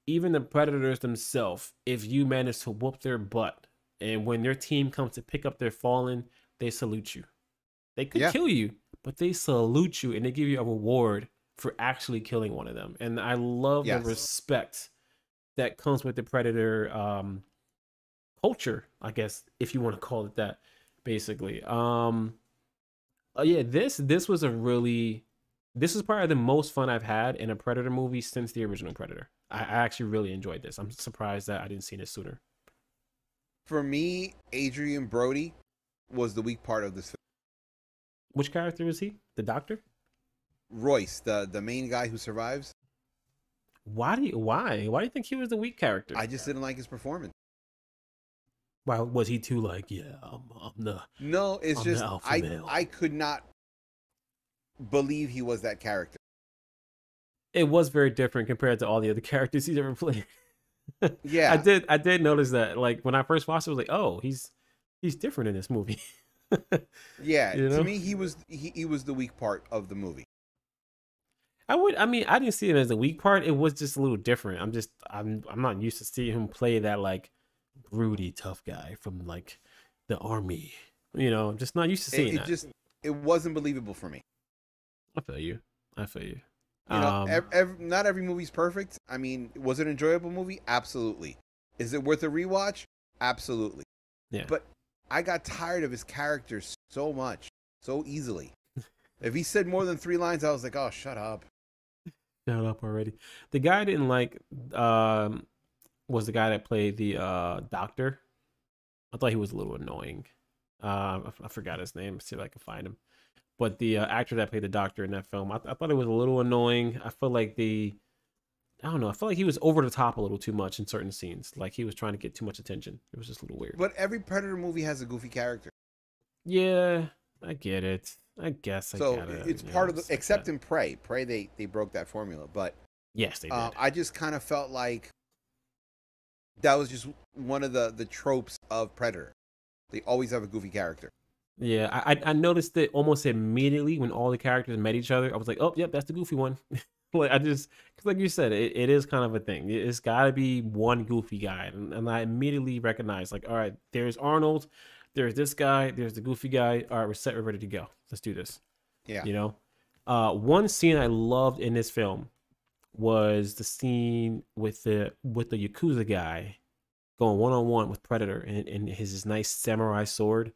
Even the predators themselves, if you manage to whoop their butt, and when their team comes to pick up their fallen, they salute you. They could Yeah. kill you, but they salute you and they give you a reward for actually killing one of them. And I love Yes. the respect that comes with the predator um culture, I guess, if you want to call it that, basically. Um uh, yeah, this this was a really this is probably the most fun I've had in a Predator movie since the original Predator. I, I actually really enjoyed this. I'm surprised that I didn't see this sooner. For me, Adrien Brody was the weak part of this film. Which character is he? The doctor? Royce, the the main guy who survives. Why do you why? Why do you think he was the weak character? I just didn't like his performance. Why was he too like, yeah, I'm, I'm the No, it's I'm just I male. I could not believe he was that character. it was very different compared to all the other *laughs* characters he's ever played. Yeah, I did I did notice that. Like when I first watched it, I was like, oh, he's he's different in this movie. *laughs* yeah. you know? To me, he was he, he was the weak part of the movie. I would I mean I didn't see it as a weak part. It was just a little different. I'm just I'm I'm not used to seeing him play that like broody tough guy from like the army. You know, I'm just not used to It, seeing it that. just it wasn't believable for me. I feel you. I feel you. You know, Um, ev- ev- not every movie's perfect. I mean, was it an enjoyable movie? Absolutely. Is it worth a rewatch? Absolutely. Yeah. But I got tired of his character so much, so easily. *laughs* if he said more than three lines, I was like, oh, shut up. Up already. The guy I didn't like um was the guy that played the uh doctor. I thought he was a little annoying. Um, I, forgot his name. See if I can find him. But the uh, actor that played the doctor in that film, I, I thought it was a little annoying. I feel like the, I don't know. I feel like he was over the top a little too much in certain scenes. Like he was trying to get too much attention. It was just a little weird. But every Predator movie has a goofy character. yeah, I get it. I guess I so gotta, it's part of the, accept except that. in Prey. Prey, they, they broke that formula. But yes, they did. uh, I just kind of felt like that was just one of the, the tropes of Predator. They always have a goofy character. Yeah, I I- noticed it almost immediately when all the characters met each other. I was like, oh, yep, that's the goofy one. *laughs* like I just, cause like you said, it, it is kind of a thing. It- It's got to be one goofy guy, and, and I immediately recognized like, all right, there's Arnold, there's this guy, there's the goofy guy. All right, we're set, we're ready to go. Let's do this. Yeah. You know, uh, one scene I loved in this film was the scene with the with the yakuza guy going one on one with Predator and, and his, his nice samurai sword,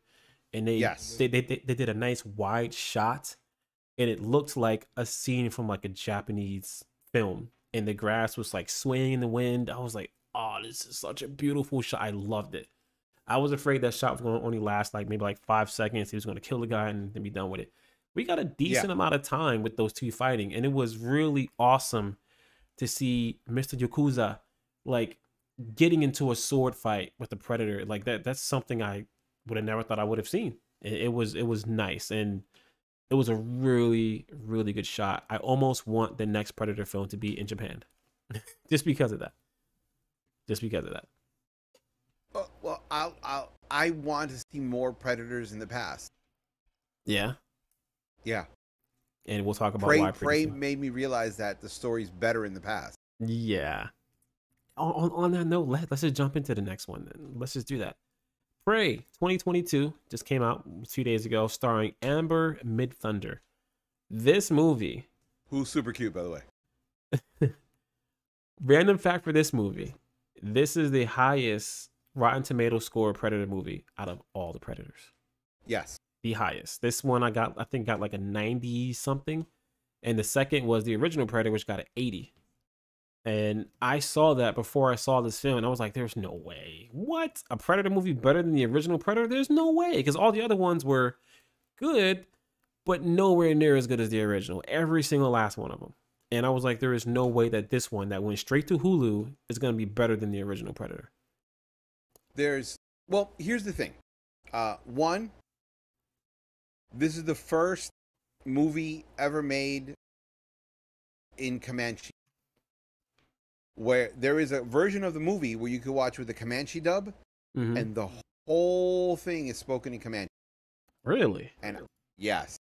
and they Yes. they, they they they did a nice wide shot, and it looked like a scene from like a Japanese film, and the grass was like swaying in the wind. I was like, oh, this is such a beautiful shot. I loved it. I was afraid that shot was going to only last like maybe like five seconds. He was going to kill the guy and then be done with it. We got a decent amount of time with those two fighting, and it was really awesome to see Mr. Yakuza like getting into a sword fight with the Predator. Like that, that's something I would have never thought I would have seen. It, it was it was nice and it was a really really good shot. I almost want the next Predator film to be in Japan, *laughs* just because of that. Just because of that. Well, well I'll, I'll, I want to see more Predators in the past. Yeah, Yeah. and we'll talk about Prey, why. Prey made me realize that the story's better in the past. Yeah. On, on, on that note, let, let's just jump into the next one. Then. Let's just do that. Prey 2022 just came out two days ago, starring Amber Midthunder. This movie, Who's super cute, by the way. *laughs* random fact for this movie, this is the highest Rotten Tomato score Predator movie out of all the Predators. Yes. The highest. This one I got, I think, got like a 90 something. And the second was the original Predator, which got an 80. And I saw that before I saw this film, and I was like, "There's no way! What a Predator movie better than the original Predator? There's no way!" Because all the other ones were good, but nowhere near as good as the original. Every single last one of them. And I was like, "There is no way that this one that went straight to Hulu is going to be better than the original Predator." There's, well, here's the thing. Uh, one, this is the first movie ever made in Comanche where there is a version of the movie where you could watch with the Comanche dub Mhm. and the whole thing is spoken in Comanche. really? And yes.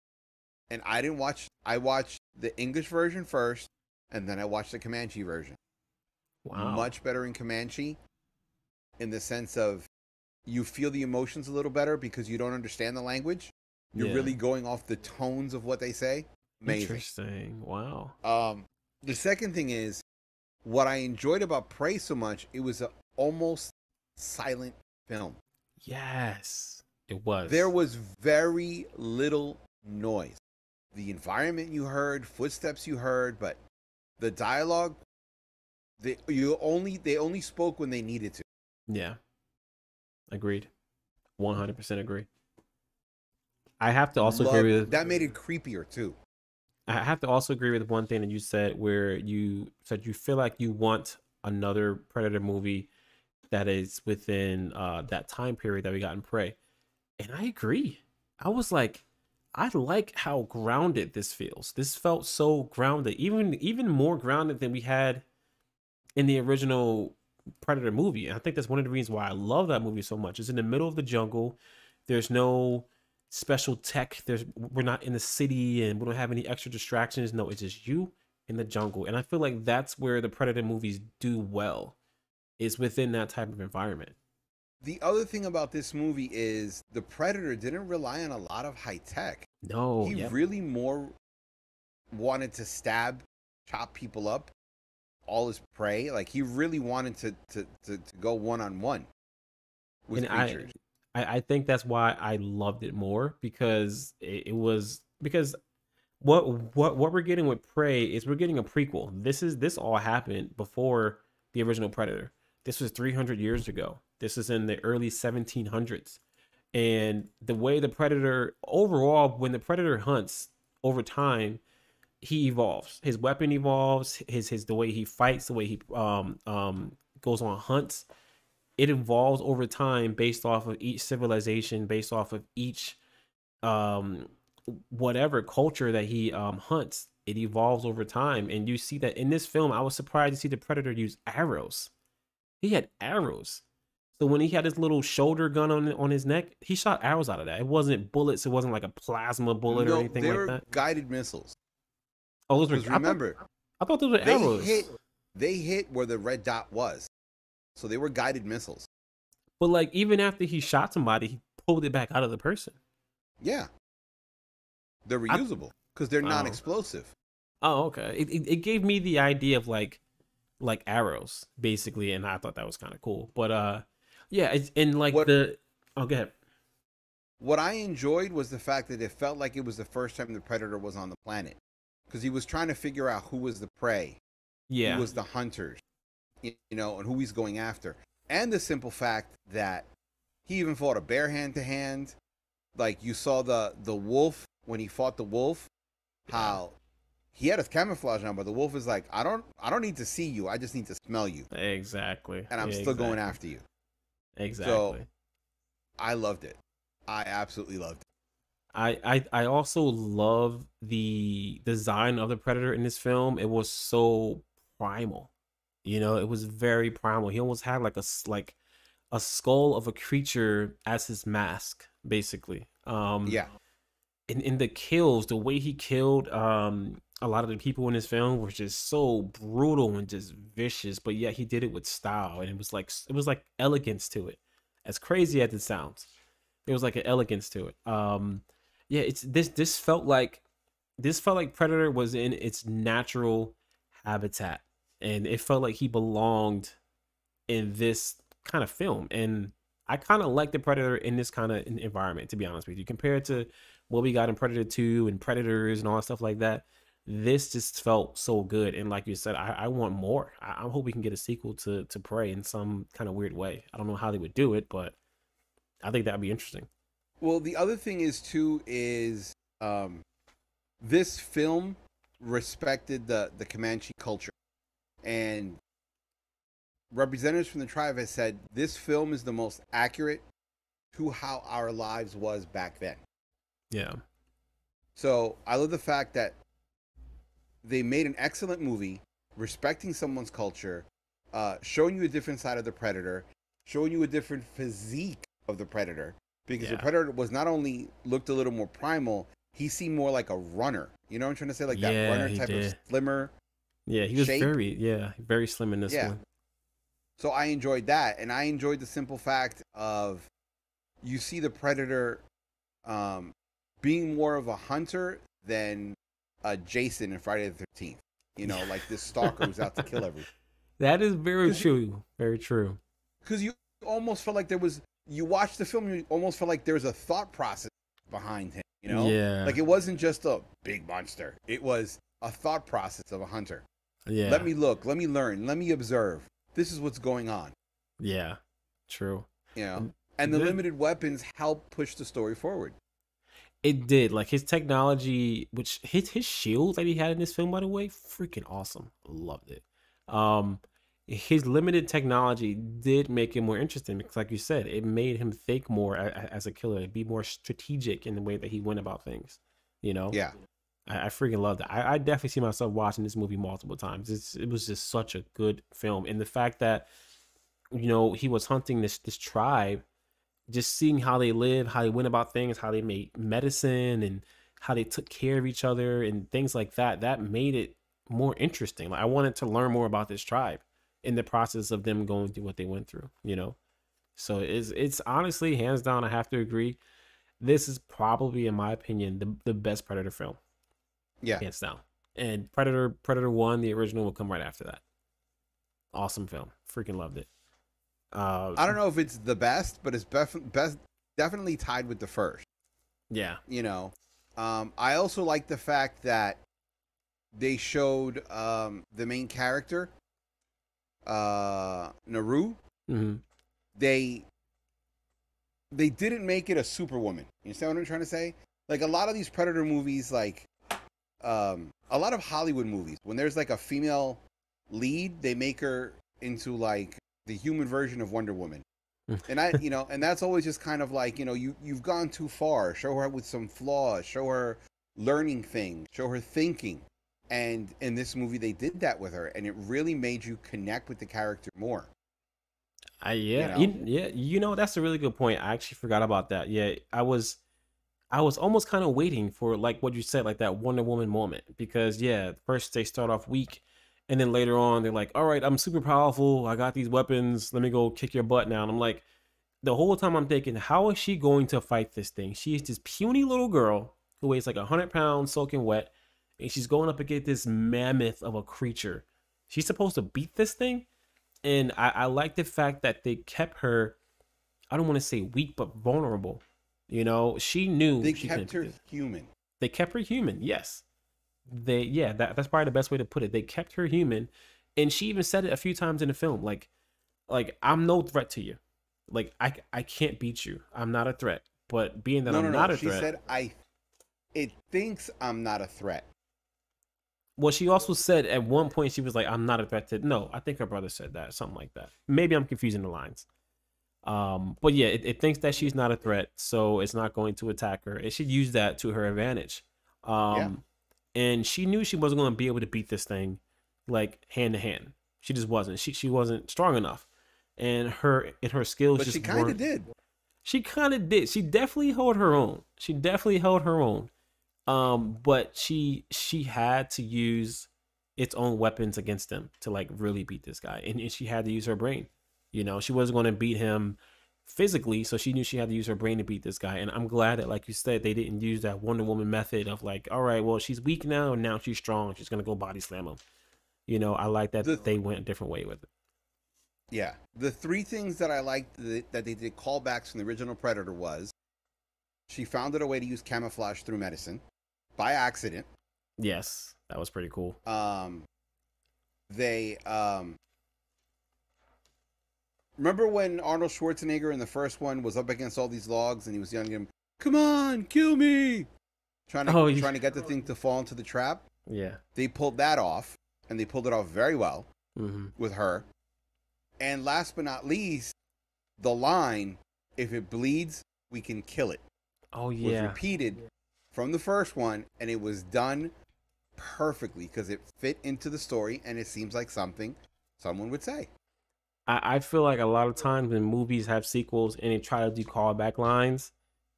And I didn't watch I watched the English version first and then I watched the Comanche version. Wow. Much better in Comanche in the sense of you feel the emotions a little better because you don't understand the language. You're Yeah. really going off the tones of what they say. Amazing. Interesting. Wow. Um, the second thing is what I enjoyed about Prey so much. It was an almost silent film. Yes, it was. There was very little noise. The environment you heard, footsteps you heard, but the dialogue, they you only they only spoke when they needed to. Yeah. Agreed. 100% agree. I have to also agree with that made it creepier too. I have to also agree with one thing that you said where you said you feel like you want another Predator movie that is within uh that time period that we got in Prey. And I agree. I was like I like how grounded this feels. This felt so grounded, even even more grounded than we had in the original Predator movie. And I think that's one of the reasons why I love that movie so much. It's in the middle of the jungle. There's no special tech. There's we're not in the city and we don't have any extra distractions. No, it's just you in the jungle. And I feel like that's where the Predator movies do well. Is within that type of environment. The other thing about this movie is the Predator didn't rely on a lot of high tech. No, he yep. really more wanted to stab chop people up, all his prey. Like he really wanted to to to, to go one on one with and I, creatures. I I think that's why I loved it more because it, it was because what what what we're getting with Prey is we're getting a prequel. This is this all happened before the original Predator. This was 300 years ago. This is in the early 1700s. And the way the Predator overall when the Predator hunts over time, he evolves. His weapon evolves, his his the way he fights, the way he um um goes on hunts. It evolves over time based off of each civilization, based off of each um whatever culture that he um hunts. It evolves over time. And you see that in this film i was surprised to see the predator use arrows. He had arrows. So when he had his little shoulder gun on on his neck he shot arrows out of that. It wasn't bullets. It wasn't like a plasma bullet no, or anything like that. guided missiles. Oh those were Because I thought- remember, I thought, those were they arrows. hit they hit where the red dot was, so they were guided missiles. but like even after he shot somebody he pulled it back out of the person. Yeah, they're reusable because they're Oh. non-explosive. oh okay. It, it, it gave me the idea of like like arrows basically and i thought that was kind of cool. But uh yeah it's, and like What- the oh go ahead. What I enjoyed was the fact that it felt like it was the first time the predator was on the planet, because he was trying to figure out who was the prey, yeah who was the hunters, you know, and who he's going after, and the simple fact that he even fought a bear hand to hand. Like you saw the the wolf when he fought the wolf, how he had his camouflage on, but the wolf is like, I don't I don't need to see you, I just need to smell you, exactly and I'm Yeah, still going after you. exactly So, I loved it. I absolutely loved it. I, I I also love the design of the predator in this film. It was so primal. You know, it was very primal. He almost had like a like a skull of a creature as his mask, basically. Um Yeah. in, in the kills, the way he killed um a lot of the people in this film was just so brutal and just vicious, but yet he did it with style and it was like it was like elegance to it. As crazy as it sounds. There was like an elegance to it. Um yeah, it's this this felt like this felt like Predator was in its natural habitat and it felt like he belonged in this kind of film and I kind of like the Predator in this kind of environment to be honest with you compared to what we got in Predator 2 and Predators and all that stuff like that. This just felt so good, and like you said, I, I want more. I, I hope we can get a sequel to to Prey in some kind of weird way. I don't know how they would do it, but I think that'd be interesting. Well, the other thing is too is um, this film respected the the Comanche culture, and representatives from the tribe has said this film is the most accurate to how our lives was back then. Yeah, So I love the fact that they made an excellent movie respecting someone's culture, uh, showing you a different side of the predator, showing you a different physique of the predator. Because the predator was not only looked a little more primal, he seemed more like a runner. You know what I'm trying to say? Like that Yeah, runner type did. of slimmer. yeah, he was Shape. very yeah very slim in this Yeah. one. So I enjoyed that, and I enjoyed the simple fact of you see the predator um, being more of a hunter than a Jason in Friday the Thirteenth. You know, like this stalker who's out to kill *laughs* everything. That is very true. Very true. Because you almost felt like there was. You watch the film, you almost felt like there was a thought process behind him. You know, Yeah. like it wasn't just a big monster. It was a thought process of a hunter. Yeah. Let me look. Let me learn. Let me observe. This is what's going on. Yeah. True. You know, And the limited weapons help push the story forward. It did. Like his technology, which his his shield that he had in this film, by the way, freaking awesome. Loved it. Um his limited technology did make him more interesting because like you said, it made him think more as a killer, be more strategic in the way that he went about things. You know? Yeah. I, I freaking loved it. I, I definitely see myself watching this movie multiple times. It's it was just such a good film, and the fact that you know he was hunting this this tribe, just seeing how they live, how they went about things, how they made medicine, and how they took care of each other, and things like that. That made it more interesting. Like I wanted to learn more about this tribe in the process of them going through what they went through. You know, so it's it's honestly hands down. I have to agree. This is probably, in my opinion, the the best Predator film Yeah. hands down. And Predator Predator One, the original, will come right after that. Awesome film. Freaking loved it. Uh, I don't know if it's the best, but it's bef- best definitely tied with the first. Yeah. You know, um, I also like the fact that they showed um, the main character, uh, Naru. hmm They they didn't make it a superwoman. You understand what I'm trying to say? Like a lot of these Predator movies, like um, a lot of Hollywood movies, when there's like a female lead, they make her into like the human version of Wonder Woman. and I, *laughs* you know, and that's always just kind of like, you know, you you've gone too far. Show her with some flaws. Show her learning things. Show her thinking. And in this movie, they did that with her, and it really made you connect with the character more. I yeah, You you yeah, you know that's a really good point. I actually forgot about that. Yeah, I was I was almost kind of waiting for like what you said, like that Wonder Woman moment, because yeah, first they start off weak, and then later on they're like, "All right, I'm super powerful. I got these weapons. Let me go kick your butt now." And I'm like, the whole time I'm thinking, how is she going to fight this thing? She is this puny little girl who weighs like hundred pounds, soaking wet, and she's going up against this mammoth of a creature. She's supposed to beat this thing, and I, I like the fact that they kept her. I don't want to say weak, but vulnerable. You know, she knew They she kept her human. They kept her human. Yes, they. Yeah, that, that's probably the best way to put it. They kept her human, and she even said it a few times in the film. Like, like I'm no threat to you. Like I, I can't beat you. I'm not a threat. But being that no, I'm no, no. not a she threat, she said, "I." It thinks I'm not a threat. Well, she also said at one point she was like, "I'm not a threat to." No, I think her brother said that, something like that. Maybe I'm confusing the lines. Um, but yeah, it, it thinks that she's not a threat, so it's not going to attack her. It should use that to her advantage. Um, and she knew she wasn't going to be able to beat this thing like hand to hand. She just wasn't. She she wasn't strong enough, and her and her skills But just she kind of did. she kind of did. She definitely held her own. She definitely held her own. Um, but she she had to use its own weapons against them to like really beat this guy, and, and she had to use her brain. You know, she wasn't going to beat him physically, so she knew she had to use her brain to beat this guy. And I'm glad that, like you said, they didn't use that Wonder Woman method of like, all right, well, she's weak now, and now she's strong. She's gonna go body slam him. You know, I like that The- they went a different way with it. Yeah. The three things that I liked that, that they did callbacks from the original Predator was she found it a way to use camouflage through medicine by accident. Yes, that was pretty cool. Um, they um, remember when Arnold Schwarzenegger in the first one was up against all these logs and he was yelling at him, "Come on, kill me!" Trying to Oh, trying to get the thing to fall into the trap. Yeah. They pulled that off, and they pulled it off very well. hmm with her. And last but not least, the line, if it bleeds, we can kill it, Oh was yeah. repeated from the first one, and it was done perfectly because it fit into the story, and it seems like something someone would say. I, I feel like a lot of times when movies have sequels and they try to do callback lines,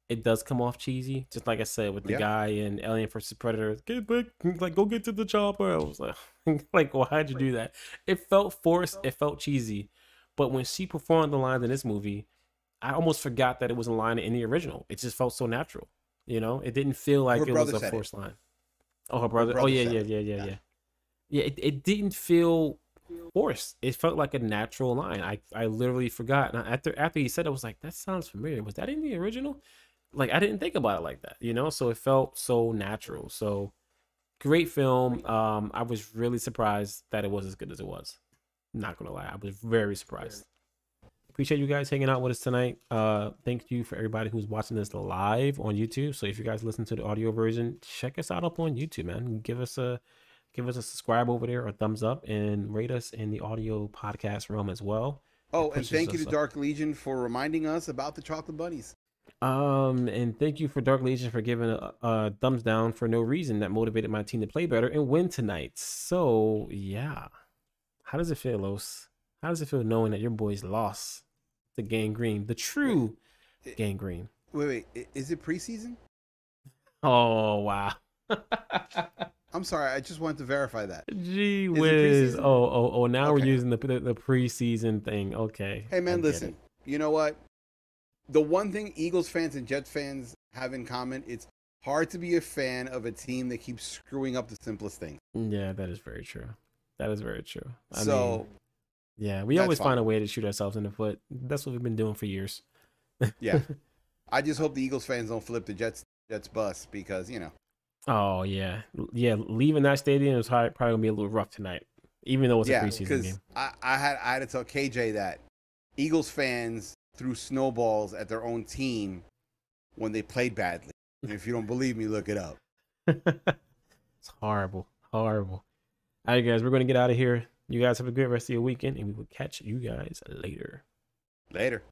it does come off cheesy. Just like I said with the Yeah. guy in Alien vs Predator, get back, like go get to the chopper. I was like, *laughs* like why'd you do that? It felt forced. It felt cheesy. But when she performed the lines in this movie, I almost forgot that it was a line in the original. It just felt so natural. You know, it didn't feel like Her it was a said it. forced line. Oh, her brother. oh brother yeah, yeah, yeah, yeah, Yeah. yeah. Yeah, it, it didn't feel forced. It felt like a natural line. I I literally forgot. And after after he said it, I was like, that sounds familiar. Was that in the original? Like I didn't think about it like that, you know. So it felt so natural. So great film. Um, I was really surprised that it was as good as it was. Not gonna lie, I was very surprised. Appreciate you guys hanging out with us tonight. Uh, thank you for everybody who's watching this live on YouTube. So if you guys listen to the audio version, check us out up on YouTube, man. Give us a give us a subscribe over there or thumbs up and rate us in the audio podcast realm as well. Oh, and thank you to up. Dark Legion for reminding us about the chocolate bunnies. Um, and thank you for Dark Legion for giving a, a thumbs down for no reason that motivated my team to play better and win tonight. So yeah, how does it feel, Los? How does it feel knowing that your boys lost the Gang Green, the true It- Gang Green? Wait, wait, is it preseason? *laughs* Oh wow. *laughs* I'm sorry, I just wanted to verify that. Gee whiz. Oh, oh, oh, now we're using the, the the preseason thing. Okay. Hey man, listen. it. You know what? The one thing Eagles fans and Jets fans have in common it's hard to be a fan of a team that keeps screwing up the simplest things. Yeah, that is very true. That is very true. I so mean, yeah, we that's always fine. find a way to shoot ourselves in the foot. That's what we've been doing for years. yeah, *laughs* I just hope the Eagles fans don't flip the Jets Jets bus because you know Oh yeah, yeah. Leaving that stadium is probably gonna be a little rough tonight, even though it's yeah a preseason game. I, I had I had to tell KJ that Eagles fans threw snowballs at their own team when they played badly. And if you don't believe me, look it up. *laughs* it's horrible, horrible. All right, guys, we're gonna get out of here. You guys have a great rest of your weekend, and we will catch you guys later. Later.